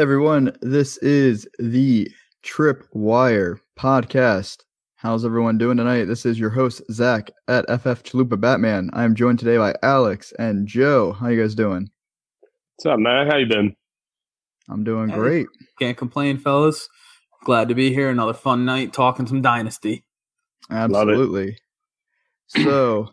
Hey everyone, this is the Trip Wire podcast. How's everyone doing tonight? This is your host Zach at FF Chalupa Batman. I am joined today by Alex and Joe. How you guys doing? What's up, man? How you been? I'm doing Hey. great. Can't complain, fellas. Glad to be here. Another fun night talking some Dynasty. Absolutely. So,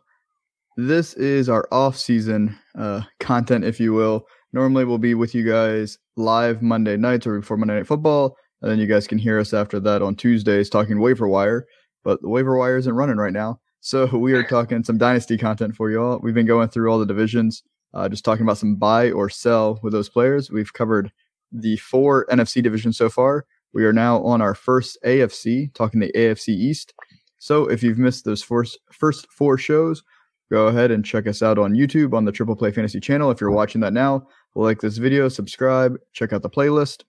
this is our off-season uh, content, if you will. Normally, we'll be with you guys live Monday nights or before Monday Night Football, and then you guys can hear us after that on Tuesdays talking waiver wire. But the waiver wire isn't running right now, so we are talking some dynasty content for you all. We've been going through all the divisions, uh, just talking about some buy or sell with those players. We've covered the four NFC divisions so far. We are now on our first AFC, talking the AFC East. So if you've missed those first first four shows, go ahead and check us out on YouTube on the Triple Play Fantasy channel. If you're watching that now, like this video, subscribe, check out the playlist.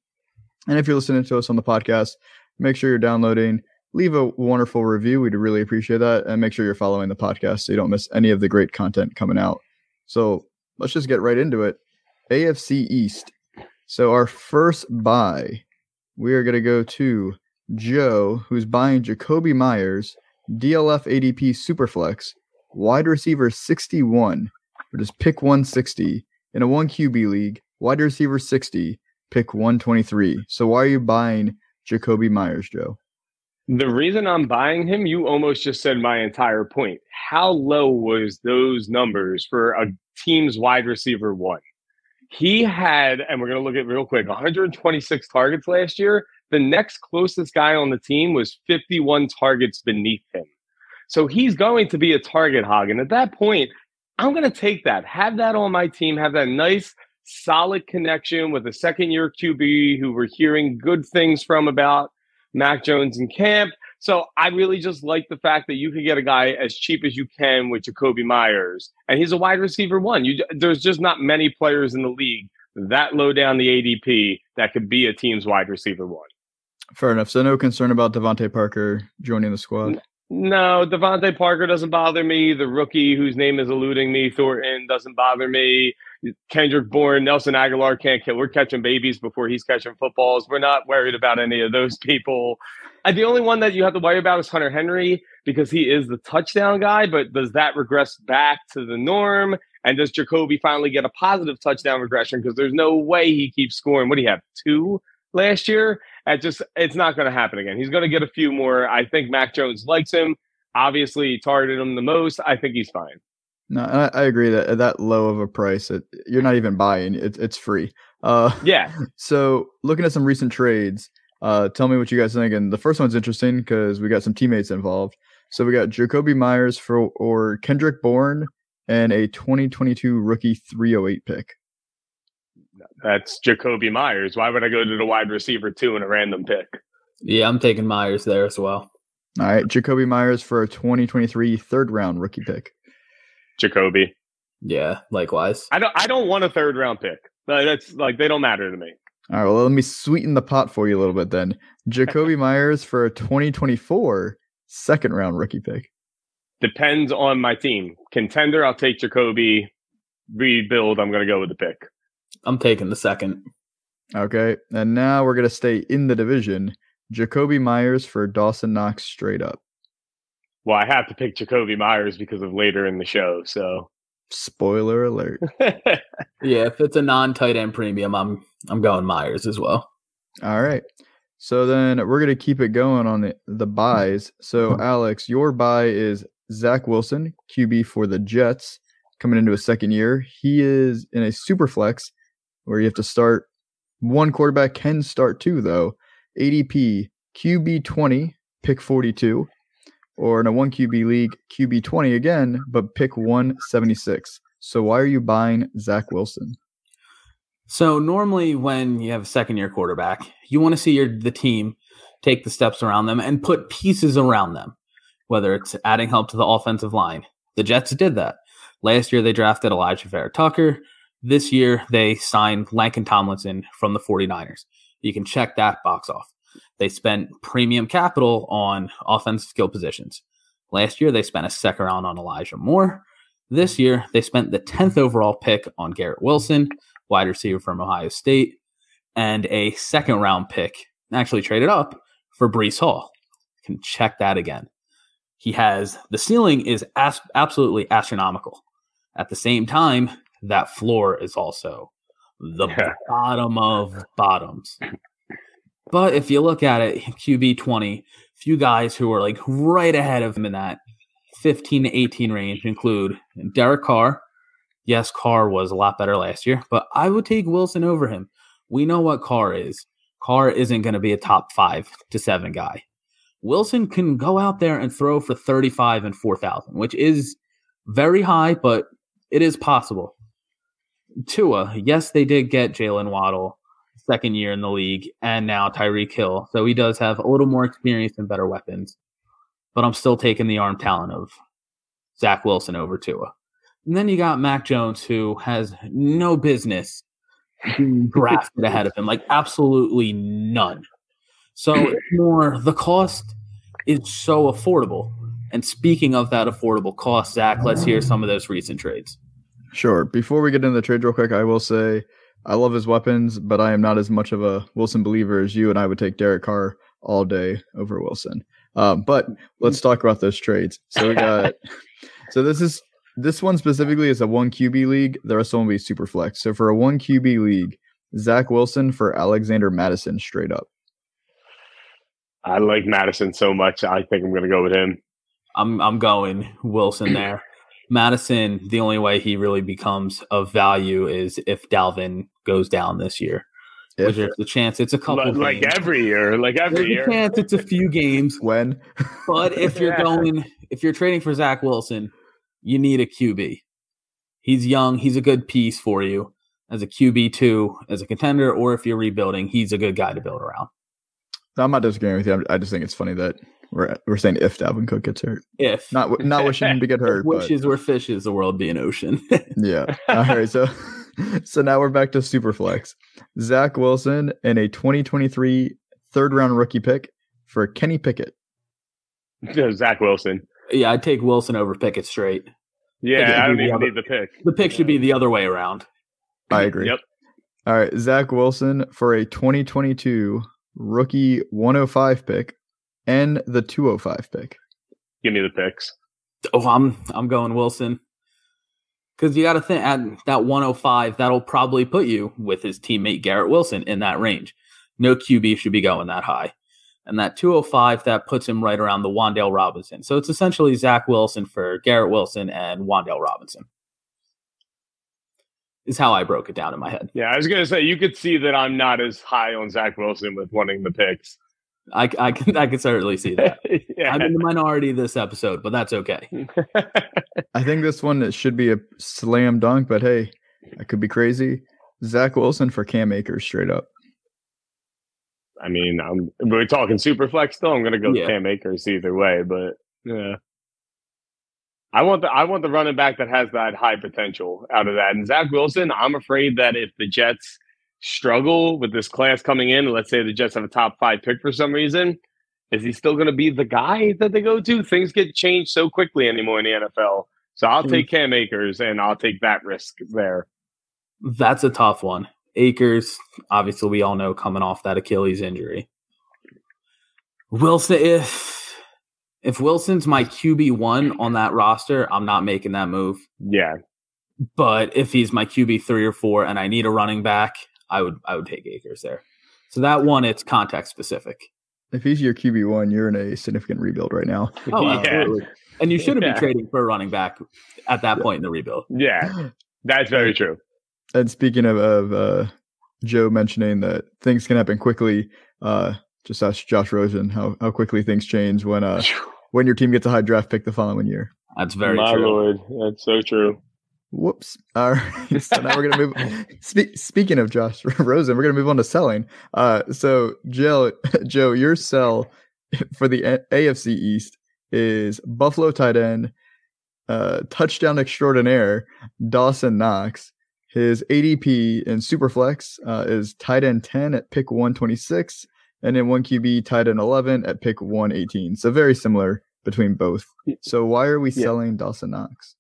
And if you're listening to us on the podcast, make sure you're downloading, leave a wonderful review. We'd really appreciate that. And make sure you're following the podcast so you don't miss any of the great content coming out. So let's just get right into it. AFC East. So our first buy, we are going to go to Joe, who's buying Jakobi Meyers, DLF ADP Superflex, wide receiver 61, or just pick 160 in a 1 QB league, wide receiver 60, pick 123. So why are you buying Jakobi Meyers, Joe? The reason I'm buying him, you almost just said my entire point. How low was those numbers for a team's wide receiver one? He had, and we're going to look at real quick, 126 targets last year. The next closest guy on the team was 51 targets beneath him. So he's going to be a target hog. And at that point, I'm going to take that, have that on my team, have that nice, solid connection with a second year QB who we're hearing good things from about Mac Jones in camp. So I really just like the fact that you can get a guy as cheap as you can with Jakobi Meyers, and he's a wide receiver one. You, there's just not many players in the league that low down the ADP that could be a team's wide receiver one. Fair enough. So no concern about DeVante Parker joining the squad. No, DeVante Parker doesn't bother me. The rookie whose name is eluding me, Thornton, doesn't bother me. Kendrick Bourne, Nelson Agholor can't kill. We're catching babies before he's catching footballs. We're not worried about any of those people. And the only one that you have to worry about is Hunter Henry because he is the touchdown guy. But does that regress back to the norm? And does Jakobi finally get a positive touchdown regression? Because there's no way he keeps scoring. What do you have? Two last year? It just it's not going to happen again. He's going to get a few more. I think Mac Jones likes him. Obviously, he targeted him the most. I think he's fine. No, I, I agree that at that low of a price, it, you're not even buying. It, it's free. Uh, Yeah, So, looking at some recent trades, uh, tell me what you guys think. And the first one's interesting because we got some teammates involved. So we got Jakobi Meyers for or Kendrick Bourne and a 2022 rookie 308 pick. That's Jakobi Meyers. Why would I go to the wide receiver two in a random pick? Yeah, I'm taking Meyers there as well. All right, Jakobi Meyers for a 2023 third round rookie pick. Jakobi. Yeah, likewise. I don't. I don't want a third round pick. That's like they don't matter to me. All right, well, let me sweeten the pot for you a little bit then. Jakobi Meyers for a 2024 second round rookie pick. Depends on my team. Contender, I'll take Jakobi. Rebuild, I'm going to go with the pick. I'm taking the second. Okay, and now we're gonna stay in the division. Jakobi Meyers for Dawson Knox straight up. Well, I have to pick Jakobi Meyers because of later in the show. So Spoiler alert. Yeah, if it's a non-tight end premium, I'm I'm going Meyers as well. All right. So then we're gonna keep it going on the the buys. So Alex, your buy is Zach Wilson, QB for the Jets, coming into a second year. He is in a super flex where you have to start one quarterback can start two though. ADP QB twenty, pick forty two, or in a one QB league, QB twenty again, but pick one seventy six. So why are you buying Zach Wilson? So normally when you have a second year quarterback, you want to see your the team take the steps around them and put pieces around them, whether it's adding help to the offensive line. The Jets did that. Last year they drafted Alijah Vera-Tucker. This year they signed Laken Tomlinson from the 49ers. You can check that box off. They spent premium capital on offensive skill positions. Last year they spent a second round on Elijah Moore. This year they spent the 10th overall pick on Garrett Wilson, wide receiver from Ohio State. and a second round pick, actually traded up for Breece Hall. You can check that again. He has the ceiling is as, absolutely astronomical. At the same time, that floor is also the Yeah. bottom of bottoms. But if you look at it, QB 20, few guys who are like right ahead of him in that 15 to 18 range include Derek Carr. Yes, Carr was a lot better last year, but I would take Wilson over him. We know what Carr is. Carr isn't going to be a top five to seven guy. Wilson can go out there and throw for 35 and 4,000, which is very high, but it is possible. Tua, yes, they did get Jaylen Waddle, second year in the league, and now Tyreek Hill. So he does have a little more experience and better weapons. But I'm still taking the arm talent of Zach Wilson over Tua. And then you got Mac Jones, who has no business being drafted ahead of him, like absolutely none. So it's more the cost is so affordable. And speaking of that affordable cost, Zach, let's hear some of those recent trades. Sure. Before we get into the trade real quick, I will say I love his weapons, but I am not as much of a Wilson believer as you, and I would take Derek Carr all day over Wilson. Um, but let's talk about those trades. So we got so this is this one specifically is a one QB league. The rest of them will be super flex. So for a one QB league, Zach Wilson for Alexander Mattison straight up. I like Mattison so much. I think I'm going to go with him. I'm I'm going Wilson there. Mattison, the only way he really becomes of value is if Dalvin goes down this year. Which If, there's a chance it's a couple Like, like every year, like every There's a year. chance it's a few games. when But if you're Yeah. going if you're trading for Zach Wilson, you need a QB. He's young, he's a good piece for you as a QB two, as a contender, or if you're rebuilding, he's a good guy to build around. I'm not disagreeing with you. I just think it's funny that we're we're saying if Dalvin Cook gets hurt, If not not wishing him to get hurt, but wishes were fishes, the world be an ocean. Yeah. All right. So, so now we're back to Superflex. Zach Wilson and a 2023 third round rookie pick for Kenny Pickett. Zach Wilson. yeah, I'd take Wilson over Pickett straight. Yeah, Pickett I would don't even other- need the pick. The pick should be the other way around. I agree. Yep. All right. Zach Wilson for a 2022 rookie 105 pick and the 205 pick. Give me the picks. Oh, I'm I'm going Wilson. Because you got to think at that 105, that'll probably put you with his teammate Garrett Wilson in that range. No QB should be going that high. And that 205, that puts him right around the Wandale Robinson. So it's essentially Zach Wilson for Garrett Wilson and Wandale Robinson. Is how I broke it down in my head. Yeah, I was going to say you could see that I'm not as high on Zach Wilson with wanting the picks. I, I can I can certainly see that. yeah. I'm in the minority this episode, but that's okay. I think this one should be a slam dunk, but hey, I could be crazy. Zach Wilson for Cam Akers straight up. I mean, I'm, we're talking super flex still. I'm going to go Yeah. Cam Akers either way, but yeah. I want the I want the running back that has that high potential out of that. And Zach Wilson, I'm afraid that if the Jets struggle with this class coming in, let's say the Jets have a top five pick for some reason, is he still going to be the guy that they go to? Things get changed so quickly anymore in the NFL. So I'll Hmm. take Cam Akers and I'll take that risk there. That's a tough one. Akers, obviously, we all know coming off that Achilles injury. Wilson, if if Wilson's my QB one on that roster, I'm not making that move. Yeah, But if he's my QB three or four, and I need a running back, I would I would take Akers there. So that one, it's context specific. If he's your QB one, you're in a significant rebuild right now. Oh, Yeah. absolutely. And you shouldn't Yeah. be trading for a running back at that point in the rebuild. yeah, that's very true. And speaking of, of uh, Joe mentioning that things can happen quickly, uh, just ask Josh Rosen how, how quickly things change when uh, when your team gets a high draft pick the following year. That's very My true. lord, that's so true. Whoops. All right. So now we're gonna move. Spe- speaking of Josh Rosen, we're gonna move on to selling. Uh, so Joe, Joe, your sell for the A- AFC East is Buffalo tight end, uh, touchdown extraordinaire Dawson Knox. His ADP in Superflex uh, is tight end ten at pick one twenty six, and in one QB tight end eleven at pick one eighteen. So very similar between both. So why are we Yeah. selling Dawson Knox?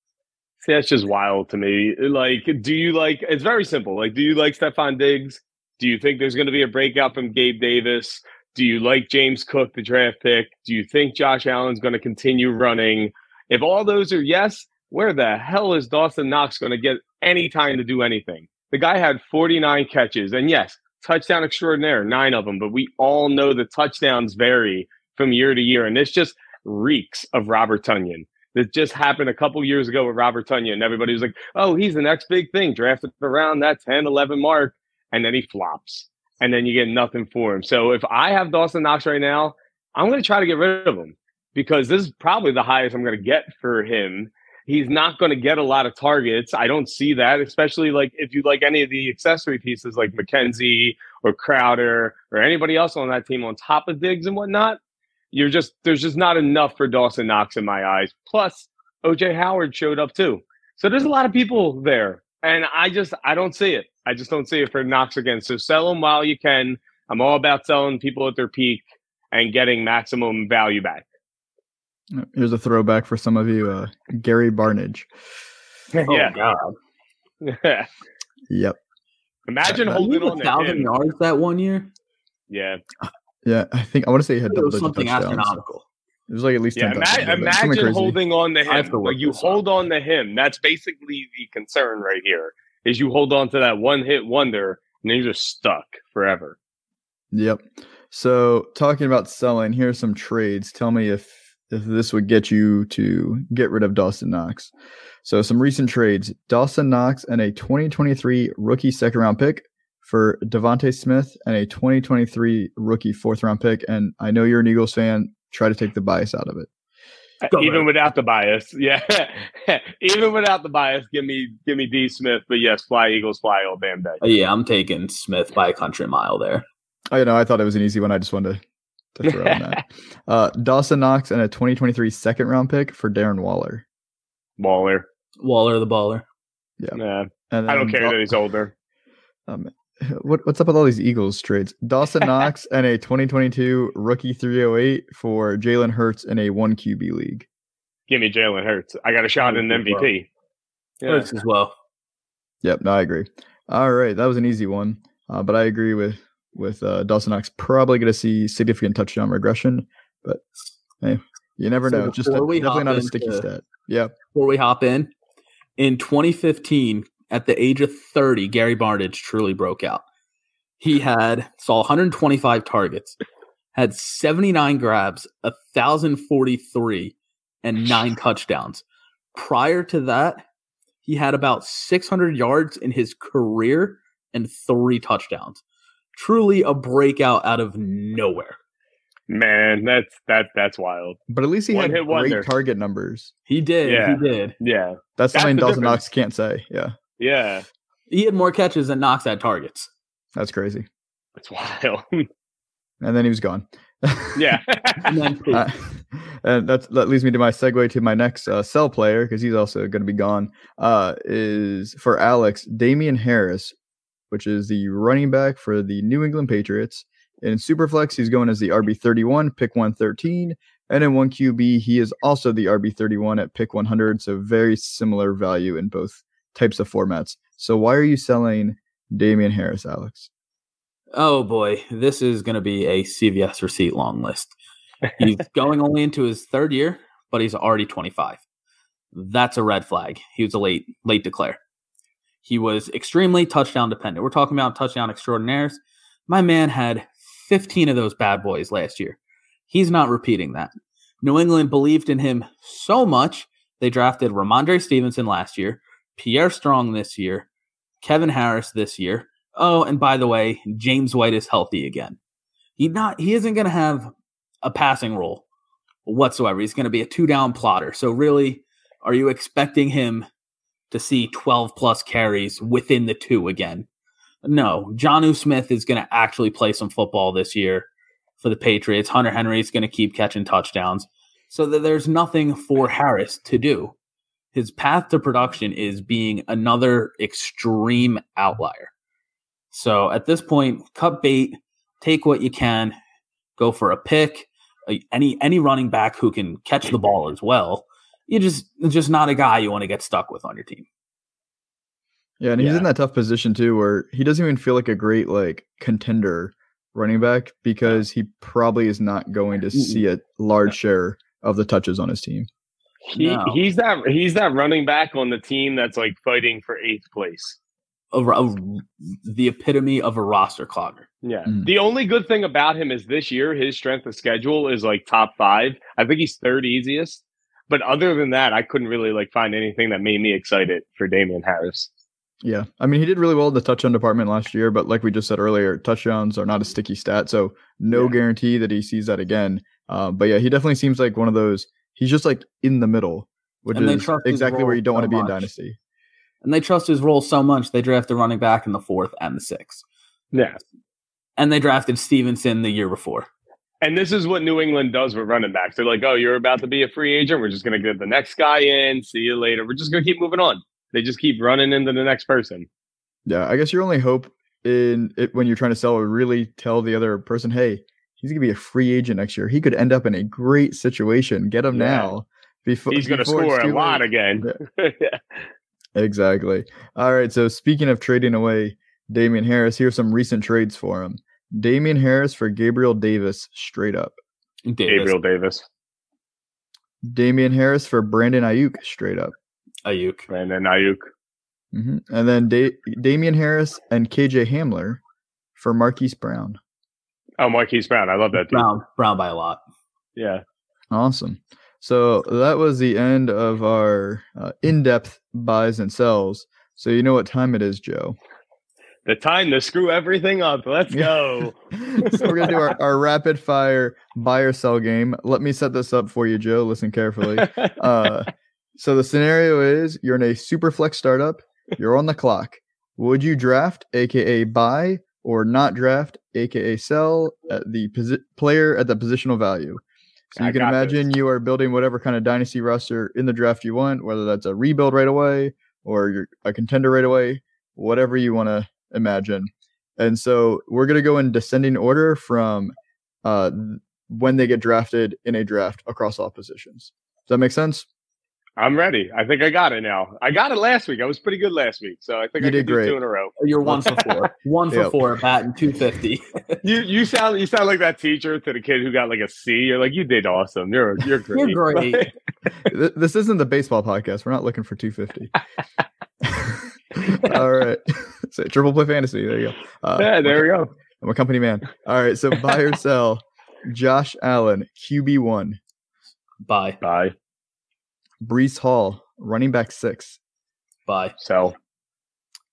That's just wild to me. Like, do you like? It's very simple. Like, do you like Stefon Diggs? Do you think there's going to be a breakout from Gabe Davis? Do you like James Cook, the draft pick? Do you think Josh Allen's going to continue running? If all those are yes, where the hell is Dawson Knox going to get any time to do anything? The guy had 49 catches, and yes, touchdown extraordinaire, nine of them, but we all know the touchdowns vary from year to year. And this just reeks of Robert Tonyan. That just happened a couple years ago with Robert Tonyan. Everybody was like, oh, he's the next big thing, drafted around that 10, 11 mark. And then he flops. And then you get nothing for him. So if I have Dawson Knox right now, I'm going to try to get rid of him because this is probably the highest I'm going to get for him. He's not going to get a lot of targets. I don't see that, especially like if you like any of the accessory pieces like McKenzie or Crowder or anybody else on that team on top of Diggs and whatnot. You're just there's just not enough for Dawson Knox in my eyes. Plus, OJ Howard showed up too. So there's a lot of people there. And I just I don't see it. I just don't see it for Knox again. So sell them while you can. I'm all about selling people at their peak and getting maximum value back. Here's a throwback for some of you, uh, Gary Barnidge. yeah. God. Yep. Imagine Uh, holding He on had thousand yards that one year. Yeah. Yeah, I think I want to say he had It double was something touchdowns. astronomical. It was like at least Yeah. ten Ima- imagine holding on to him. to Like you this up. hold on to him. That's basically the concern right here. Is you hold on to that one hit wonder and then you're just stuck forever. Yep. So talking about selling, here are some trades. Tell me if if this would get you to get rid of Dawson Knox. So some recent trades: Dawson Knox and a 2023 rookie second round pick for DeVonta Smith and a 2023 rookie fourth round pick. And I know you're an Eagles fan. Try to take the bias out of it. Go Even ahead. without the bias. Yeah. Even without the bias, give me give me D Smith. But yes, fly Eagles fly all damn day. Yeah, I'm taking Smith by a country mile there. I know. I thought it was an easy one. I just wanted to, to throw in that. Uh, Dawson Knox and a 2023 second round pick for Darren Waller. Waller. Waller the baller. Nah, And I don't care Daw- that he's older. Um, what, what's up with all these Eagles trades? Dawson Knox and a 2022 rookie 308 for Jalen Hurts in a one QB league. Give me Jalen Hurts. I got a shot in an MVP. Yeah. Hurts as well. Yep, no, I agree. All right, that was an easy one, uh, but I agree with with uh, Dawson Knox. Probably going to see significant touchdown regression, but hey, you never So know. Just a, definitely not a sticky into- stat. Yeah, Before we hop in, in 2015, at the age of 30, Gary Barnidge truly broke out. He had saw 125 targets, had 79 grabs, 1,043, and nine touchdowns. Prior to that, he had about 600 yards in his career and three touchdowns. Truly a breakout out of nowhere. Man, that's that that's wild. but at least he One had hit great wonder. target numbers. He did. Yeah. He did. Yeah. That's, That's something the Dawson difference. Knox can't say. Yeah, Yeah. He had more catches than Knox had targets. that's crazy. That's wild. And then he was gone. yeah. And then. Uh, and that's that leads me to my segue to my next uh, sell player because he's also going to be gone. Uh, is for Alex Damien Harris, which is the running back for the New England Patriots. In Superflex, he's going as the RB thirty one, pick one thirteen, and in one QB, he is also the RB thirty one at pick one hundred. So very similar value in both types of formats. So why are you selling Damien Harris, Alex? Oh boy, this is going to be a CVS receipt long list. He's going only into his third year, but he's already 25. That's a red flag. He was a late late declare. He was extremely touchdown dependent. We're talking about touchdown extraordinaires. My man had 15 of those bad boys last year. He's not repeating that. New England believed in him so much they drafted Rhamondre Stevenson last year, Pierre Strong this year, Kevin Harris this year, Oh, and by the way, James White is healthy again. He not he isn't going to have a passing role whatsoever. He's going to be a two down plotter. So really, are you expecting him to see 12 plus carries within the two again? No, Jonnu Smith is going to actually play some football this year for the Patriots. Hunter Henry is going to keep catching touchdowns. So that there's nothing for Harris to do. His path to production is being another extreme outlier. So at this point, cut bait, take what you can, go for a pick, any any running back who can catch the ball as well. You just just not a guy you want to get stuck with on your team. Yeah, and he's Yeah. in that tough position too, where he doesn't even feel like a great like contender running back because he probably is not going to see a large share of the touches on his team. He No. he's that he's that running back on the team that's like fighting for eighth place. A, a- the epitome of a roster clogger. Yeah. Mhm. The only good thing about him is this year his strength of schedule is like top five. I think he's third easiest. But other than that, I couldn't really like find anything that made me excited for Damien Harris. Yeah, I mean he did really well in the touchdown department last year, but like we just said earlier, touchdowns are not a sticky stat, so no Yeah. guarantee that he sees that again. Uh, but yeah, he definitely seems like one of those. He's just like in the middle, which And is exactly where you don't want to so be in dynasty. And they trust his role so much they drafted running back in the fourth and the sixth. Yeah. And they drafted Stevenson the year before. And this is what New England does with running backs. They're like, oh, you're about to be a free agent. We're just going to get the next guy in. See you later. We're just going to keep moving on. They just keep running into the next person. Yeah, I guess your only hope in it when you're trying to sell or really tell the other person, hey, he's gonna be a free agent next year. He could end up in a great situation. Get him Yeah. now. Before He's going to before score a lot late. again. Yeah. Exactly. All right. So speaking of trading away Damien Harris, here's some recent trades for him. Damien Harris for Gabriel Davis, straight up. Davis. Gabriel Davis. Damien Harris for Brandon Aiyuk, straight up. Aiyuk. And then Aiyuk. hmm And then da- Damien Harris and KJ Hamler for Marquise Brown. Oh, Marquise Brown. I love that dude. Brown. Brown by a lot. Yeah. Awesome. So that was the end of our uh, in-depth buys and sells. So you know what time it is, Joe. The time to screw everything up. Let's go. so we're gonna do our, our rapid fire buy or sell game. Let me set this up for you, Joe. Listen carefully. Uh, so the scenario is you're in a super flex startup. You're on the clock. Would you draft, aka buy, or not draft, aka sell, at the posi- player at the positional value? So you I can imagine this. you are building whatever kind of dynasty roster in the draft you want, whether that's a rebuild right away or you're a contender right away, whatever you want to imagine. And so we're gonna go in descending order from uh, when they get drafted in a draft across all positions. Does that make sense? I'm ready. I think I got it now. I got it last week. I was pretty good last week. So I think You I did can do great. two in a row. You're one for four. One for Yep. four, batting 250. You you sound you sound like that teacher to the kid who got like a C. You're like, you did awesome. You're you're great. You're great. Th- this isn't the baseball podcast. We're not looking for 250. All right. So triple play fantasy. There you go. Uh, yeah, there we go. I'm a company man. All right. So buy or sell. Josh Allen, QB one. Bye. Bye. Breece Hall, running back six. Bye. Sell.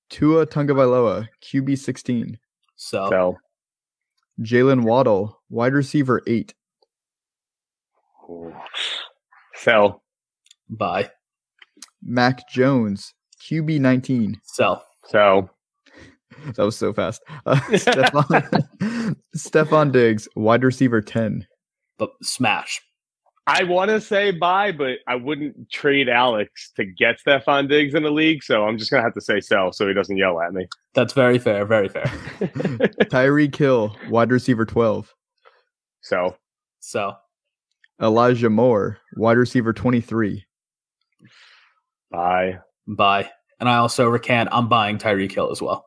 Tua Tagovailoa, QB sixteen. So, Sell. Jaylen Waddle, wide receiver eight. Sell. bye. Mac Jones, QB nineteen. Sell. Sell. That was so fast. Uh, Stefon, Stefon Diggs, wide receiver ten. But smash. I want to say bye, but I wouldn't trade Alex to get Stefon Diggs in the league. So I'm just gonna have to say sell, so he doesn't yell at me. That's very fair. Very fair. Tyreek Hill, wide receiver twelve. So So, Elijah Moore, wide receiver 23. bye. bye. And I also recant. I'm buying Tyreek Hill as well.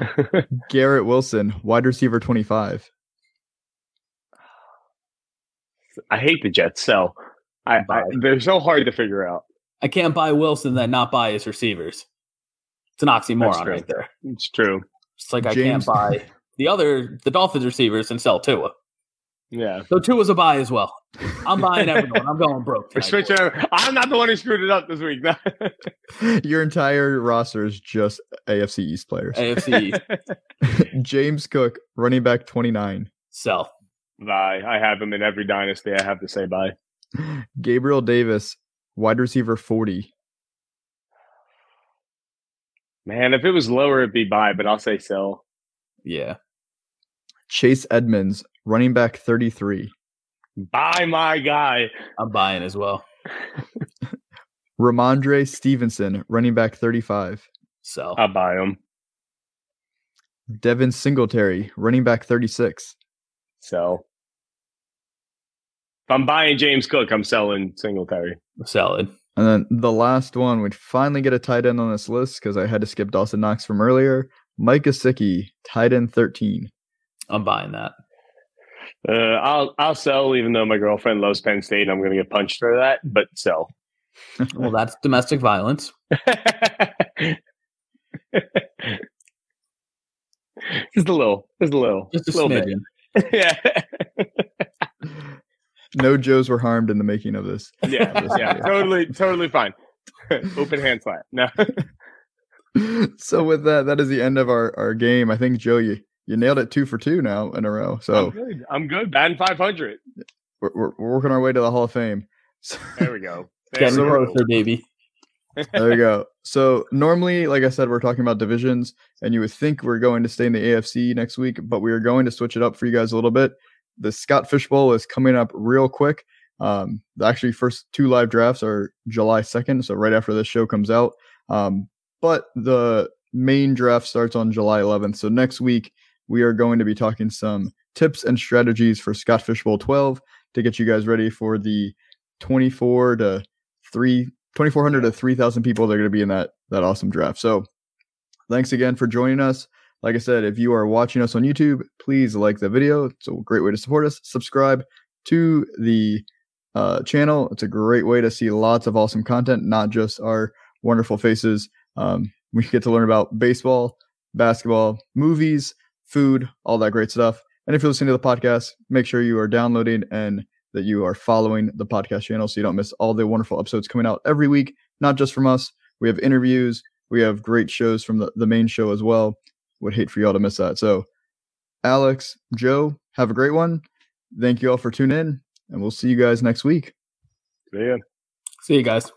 Garrett Wilson, wide receiver 25. I hate the Jets. So I, I they're so hard to figure out. I can't buy Wilson then not buy his receivers. It's an oxymoron right there. It's true. It's like I can't buy the other the Dolphins receivers and sell Tua. Yeah. So Tua's a buy as well. I'm buying everyone. I'm going broke. Tonight. switching. I'm not the one who screwed it up this week. Your entire roster is just AFC East players. AFC East. James Cook, running back 29. sell. Bye. I have him in every dynasty. I have to say bye. Gabriel Davis, wide receiver 40. Man, if it was lower, it'd be bye, but I'll say sell. Yeah. Chase Edmonds, running back 33. Buy my guy. I'm buying as well. Rhamondre Stevenson, running back 35. Sell. I'll buy him. Devin Singletary, running back 36. Sell. If I'm buying James Cook, I'm selling Singletary. Sell it. And then the last one, we finally get a tight end on this list because I had to skip Dawson Knox from earlier. Mike Gesicki, tight end 13. I'm buying that. Uh, I'll I'll sell, even though my girlfriend loves Penn State. I'm going to get punched for that, but sell. well, that's domestic violence. just a little, just a little, just a little smidgen. bit. yeah. No Joes were harmed in the making of this. Yeah, yeah, totally, totally fine. Open hand slap. No. so with that, that is the end of our, our game. I think Joe, you, you nailed it two for two now in a row. So I'm good. I'm good. Batting 500. We're, we're, we're working our way to the Hall of Fame. So, there we go. There Getting closer, baby. there we go. So normally, like I said, we're talking about divisions, and you would think we're going to stay in the AFC next week, but we are going to switch it up for you guys a little bit. The Scott Fish Bowl is coming up real quick. Um, the actually first two live drafts are July 2nd, so right after this show comes out. Um, but the main draft starts on July 11th. So next week we are going to be talking some tips and strategies for Scott Fish Bowl 12 to get you guys ready for the 24 to 3 2400 to 3000 people that are going to be in that that awesome draft. So thanks again for joining us. Like I said, if you are watching us on YouTube, please like the video. It's a great way to support us. Subscribe to the uh, channel. It's a great way to see lots of awesome content, not just our wonderful faces. Um, we get to learn about baseball, basketball, movies, food, all that great stuff. And if you're listening to the podcast, make sure you are downloading and that you are following the podcast channel so you don't miss all the wonderful episodes coming out every week, not just from us. We have interviews, we have great shows from the, the main show as well. Would hate for y'all to miss that. So, Alex, Joe, have a great one. Thank you all for tuning in, and we'll see you guys next week. See ya. See you guys.